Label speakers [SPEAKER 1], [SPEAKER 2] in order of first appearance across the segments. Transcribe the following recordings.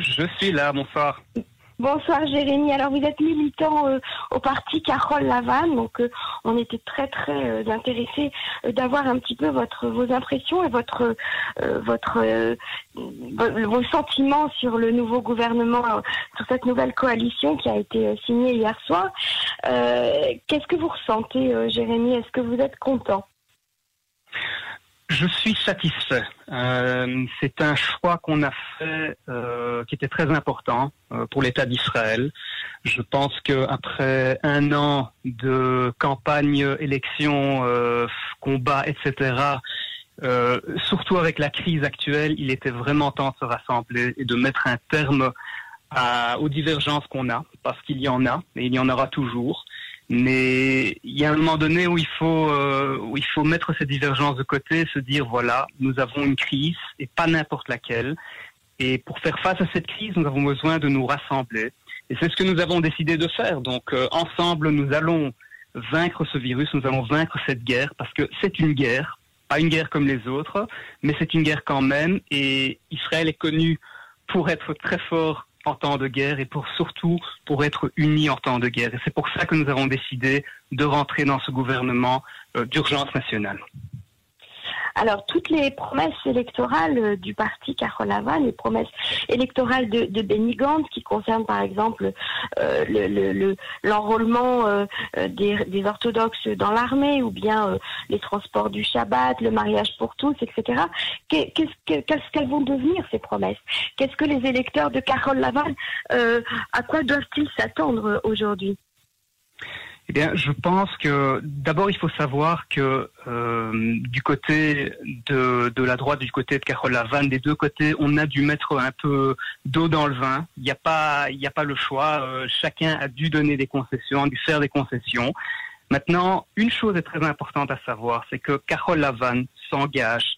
[SPEAKER 1] Je suis là, bonsoir.
[SPEAKER 2] Bonsoir Jérémy. Alors vous êtes militant euh, au parti Carole Lavanne, donc euh, on était très très euh, intéressés d'avoir un petit peu votre vos impressions et votre votre vos sentiments sur le nouveau gouvernement, sur cette nouvelle coalition qui a été signée hier soir. Qu'est-ce que vous ressentez, Jérémy? Est-ce que vous êtes content?
[SPEAKER 1] Je suis satisfait. Euh, c'est un choix qu'on a fait euh, qui était très important euh, pour l'État d'Israël. Je pense qu'après un an de campagne, élection, combat, etc., surtout avec la crise actuelle, il était vraiment temps de se rassembler et de mettre un terme aux divergences qu'on a, parce qu'il y en a, et il y en aura toujours. Mais il y a un moment donné où il faut euh, où il faut mettre ces divergences de côté, se dire voilà, nous avons une crise et pas n'importe laquelle. Et pour faire face à cette crise, nous avons besoin de nous rassembler. Et c'est ce que nous avons décidé de faire. Donc euh, ensemble, nous allons vaincre ce virus, nous allons vaincre cette guerre parce que c'est une guerre, pas une guerre comme les autres, mais c'est une guerre quand même. Et Israël est connu pour être très fort en temps de guerre et pour surtout pour être unis en temps de guerre. Et c'est pour ça que nous avons décidé de rentrer dans ce gouvernement euh, d'urgence nationale.
[SPEAKER 2] Alors, toutes les promesses électorales euh, du parti Carolava, les promesses électorales de, de Benny qui concernent par exemple euh, l'enrôlement euh, des, orthodoxes dans l'armée, ou bien les transports du Shabbat, le mariage pour tous, etc. Qu'est-ce qu'elles vont devenir ces promesses? Qu'est-ce que les électeurs de Carole Laval, à quoi doivent-ils s'attendre aujourd'hui?
[SPEAKER 1] Eh bien, je pense que d'abord il faut savoir que euh, du côté de, de, la droite, du côté de Carole Lavanne, des deux côtés, on a dû mettre un peu d'eau dans le vin. Il n'y a pas, il n'y a pas le choix. Euh, chacun a dû donner des concessions, a dû faire des concessions. Maintenant, une chose est très importante à savoir, c'est que Carole Lavanne s'engage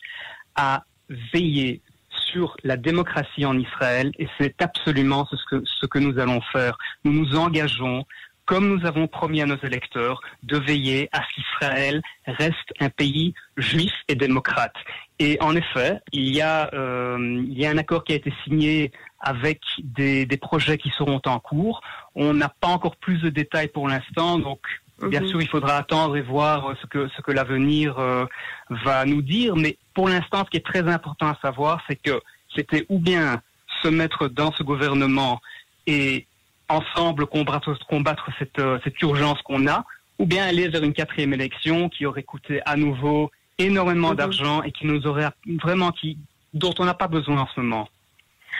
[SPEAKER 1] à veiller sur la démocratie en Israël et c'est absolument ce que, ce que nous allons faire. Nous nous engageons comme nous avons promis à nos électeurs, de veiller à ce qu'Israël reste un pays juif et démocrate. Et en effet, il y a, euh, il y a un accord qui a été signé avec des, des projets qui seront en cours. On n'a pas encore plus de détails pour l'instant, donc Bien mhm. sûr, il faudra attendre et voir ce que ce que l'avenir euh, va nous dire. Mais pour l'instant, ce qui est très important à savoir, c'est que c'était ou bien se mettre dans ce gouvernement et ensemble combattre, combattre cette, euh, cette urgence qu'on a, ou bien aller vers une quatrième élection qui aurait coûté à nouveau énormément mhm. d'argent et qui nous aurait vraiment qui dont on n'a pas besoin en ce moment.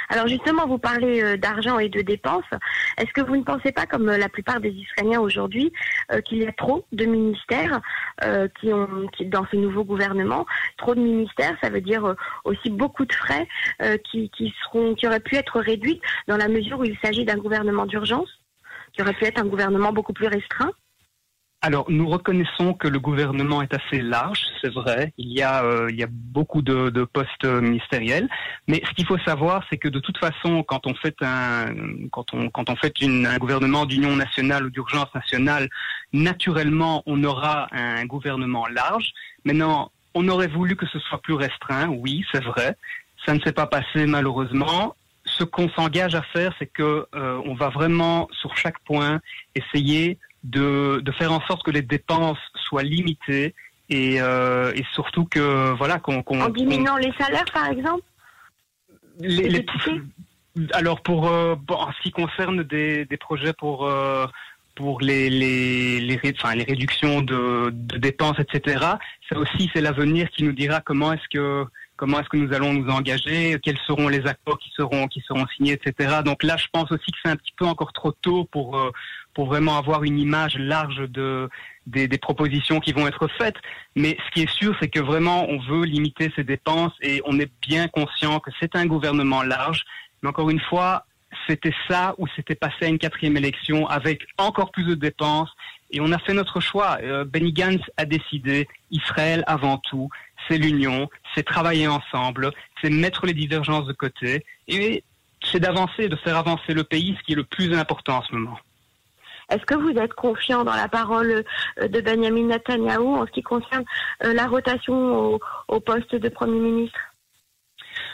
[SPEAKER 2] Alors justement, vous parlez euh, d'argent et de dépenses. Est-ce que vous ne pensez pas, comme euh, la plupart des Israéliens aujourd'hui, euh, qu'il y a trop de ministères qui ont, dans ce nouveau gouvernement, trop de ministères, ça veut dire aussi beaucoup de frais qui, qui seront, qui auraient pu être réduits dans la mesure où il s'agit d'un gouvernement d'urgence, qui aurait pu être un gouvernement beaucoup plus restreint?
[SPEAKER 1] Alors, nous reconnaissons que le gouvernement est assez large, c'est vrai. Il y a, euh, il y a beaucoup de, postes ministériels, mais ce qu'il faut savoir, c'est que de toute façon, quand on fait un, quand on, quand on fait un gouvernement d'union nationale ou d'urgence nationale, naturellement, on aura un gouvernement large. Maintenant, on aurait voulu que ce soit plus restreint. Oui, c'est vrai. Ça ne s'est pas passé malheureusement ce qu'on s'engage à faire, c'est que euh, on va vraiment sur chaque point essayer de, de, faire en sorte que les dépenses soient limitées et, euh, et surtout que voilà qu'on
[SPEAKER 2] en diminuant les salaires par exemple
[SPEAKER 1] les, les, alors pour euh, en ce qui concerne des, des projets pour euh, pour les les les, enfin, les réductions de, de dépenses etc ça aussi c'est l'avenir qui nous dira comment est-ce que comment est-ce que nous allons nous engager, quels seront les accords qui seront qui seront signés, etc. Donc là, je pense aussi que c'est un petit peu encore trop tôt pour euh, pour vraiment avoir une image large de des, des, propositions qui vont être faites. Mais ce qui est sûr, c'est que vraiment, on veut limiter ces dépenses et on est bien conscient que c'est un gouvernement large. Mais encore une fois, c'était ça ou c'était passé à une quatrième élection avec encore plus de dépenses. Et on a fait notre choix. Euh, Benny Gantz a décidé Israël avant tout c'est l'union, c'est travailler ensemble, c'est mettre les divergences de côté et c'est d'avancer, de faire avancer le pays, ce qui est le plus important en ce moment.
[SPEAKER 2] Est-ce que vous êtes confiant dans la parole euh, de Benjamin Netanyahu en ce qui concerne euh, la rotation au, poste de Premier ministre?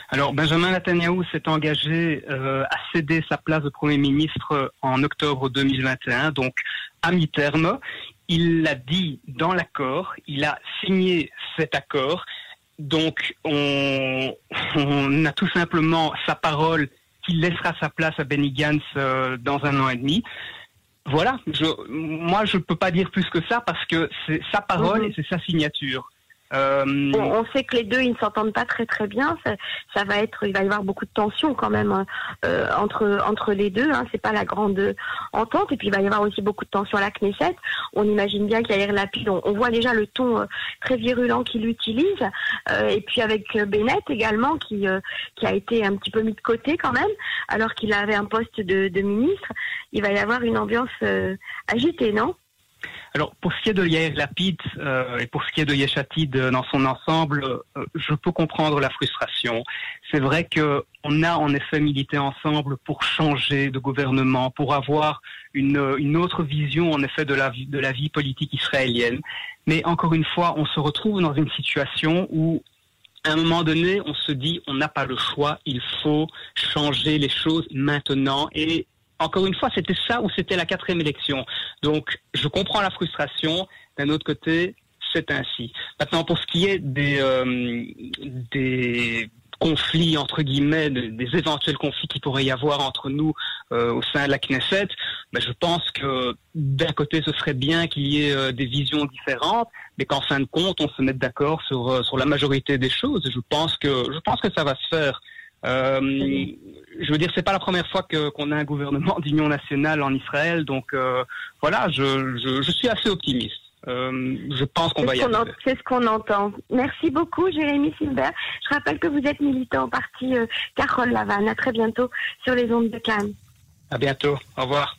[SPEAKER 1] Alors, Benjamin Netanyahu s'est engagé euh, à céder sa place de Premier ministre en octobre 2021, donc à mi-terme. Il l'a dit dans l'accord, il a signé cet accord. Donc, on, on a tout simplement sa parole qu'il laissera sa place à Benny Gantz euh, dans un an et demi. Voilà, je, moi je ne peux pas dire plus que ça parce que c'est sa parole
[SPEAKER 2] Mhm.
[SPEAKER 1] et c'est sa signature.
[SPEAKER 2] Euh, on, sait que les deux ils ne s'entendent pas très très bien. Ça, va être, il va y avoir beaucoup de tensions quand même euh, entre entre les deux. Hein. C'est pas la grande entente. Et puis il va y avoir aussi beaucoup de tensions à la Knesset. On imagine bien qu'Yair Lapid, on, on voit déjà le ton euh, très virulent qu'il utilise. Et puis avec Bennett également qui qui a été un petit peu mis de côté quand même, alors qu'il avait un poste de, ministre. Il va y avoir une ambiance agitée, non?
[SPEAKER 1] Alors, pour ce qui est de Yair Lapid euh, et pour ce qui est de Yeshatid dans son ensemble, euh, je peux comprendre la frustration. C'est vrai que on a en effet milité ensemble pour changer de gouvernement, pour avoir une, une autre vision en effet de la, de la vie politique israélienne. Mais encore une fois, on se retrouve dans une situation où à un moment donné, on se dit on n'a pas le choix, il faut changer les choses maintenant. Et encore une fois, c'était ça ou c'était la quatrième élection. Donc, je comprends la frustration. D'un autre côté, c'est ainsi. Maintenant, pour ce qui est des, euh, conflits, entre guillemets, de- des éventuels conflits qu'il pourrait y avoir entre nous euh, au sein de la Knesset, ben, je pense que d'un côté, ce serait bien qu'il y ait euh, des visions différentes, mais qu'en fin de compte, on se mette d'accord sur, sur la majorité des choses. Je pense que, je pense que ça va se faire. Euh, je veux dire, c'est pas la première fois que qu'on a un gouvernement d'union nationale en Israël, donc euh, voilà, je, je, je suis assez optimiste. Euh, je pense qu'on va y arriver.
[SPEAKER 2] c'est ce qu'on entend? Merci beaucoup, Jérémy Silbert. Je rappelle que vous êtes militant au parti euh, Carole Lavanne. À très bientôt sur les ondes de Cannes.
[SPEAKER 1] À bientôt. Au revoir.